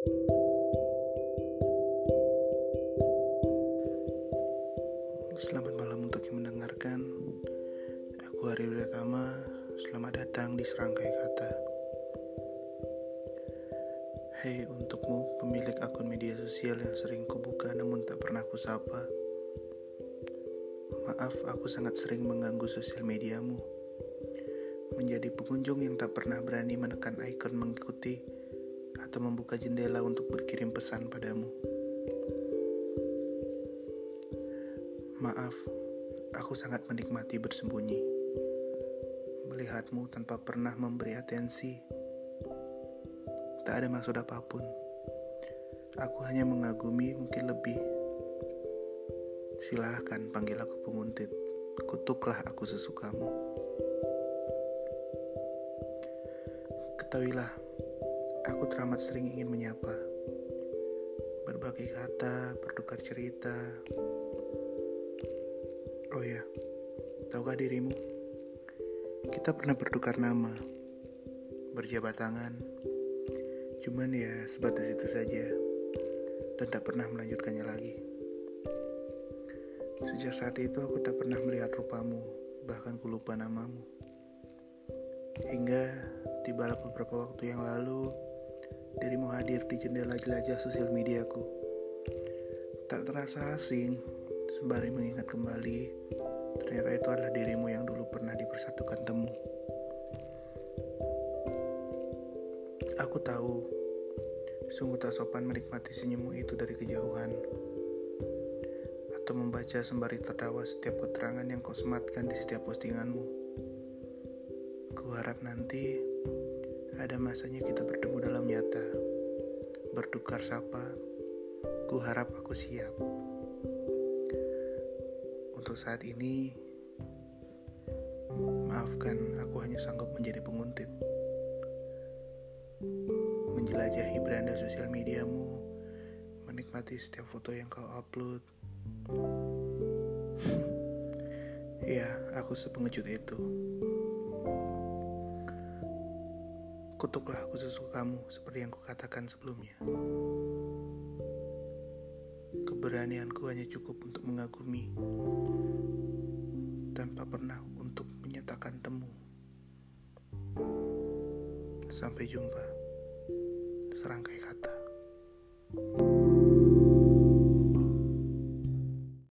Selamat malam untuk yang mendengarkan. Aku Hari Pratama. Selamat datang di Serangkai Kata. Hei untukmu pemilik akun media sosial yang sering kubuka namun tak pernah kusapa. Maaf aku sangat sering mengganggu sosial mediamu. Menjadi pengunjung yang tak pernah berani menekan ikon mengikuti atau membuka jendela untuk berkirim pesan padamu. Maaf, aku sangat menikmati bersembunyi. Melihatmu tanpa pernah memberi atensi. Tak ada maksud apa pun. Aku hanya mengagumi mungkin lebih. Silahkan panggil aku penguntit. Kutuklah aku sesukamu. Ketahuilah, aku teramat sering ingin menyapa. Berbagi kata, bertukar cerita, Oh ya, tahukah dirimu? Kita pernah bertukar nama, berjabat tangan, cuman ya sebatas itu saja, dan tak pernah melanjutkannya lagi. Sejak saat itu aku tak pernah melihat rupamu, bahkan ku lupa namamu. Hingga tibalah beberapa waktu yang lalu, dirimu hadir di jendela jelajah sosial mediaku. Tak terasa asing, sembari mengingat kembali, ternyata itu adalah dirimu yang dulu pernah dipersatukan temu. Aku tahu, sungguh tak sopan menikmati senyummu itu dari kejauhan, atau membaca sembari tertawa setiap keterangan yang kau sematkan di setiap postinganmu. Kuharap nanti ada masanya kita bertemu dalam nyata, bertukar sapa. Kuharap aku siap. Untuk saat ini, maafkan aku hanya sanggup menjadi penguntit. Menjelajahi beranda sosial mediamu, menikmati setiap foto yang kau upload. ya, aku sepengecut itu. Kutuklah aku sesukamu seperti yang kukatakan sebelumnya. Keberanianku hanya cukup untuk mengagumi tanpa pernah untuk menyatakan temu. Sampai jumpa. Serangkai kata.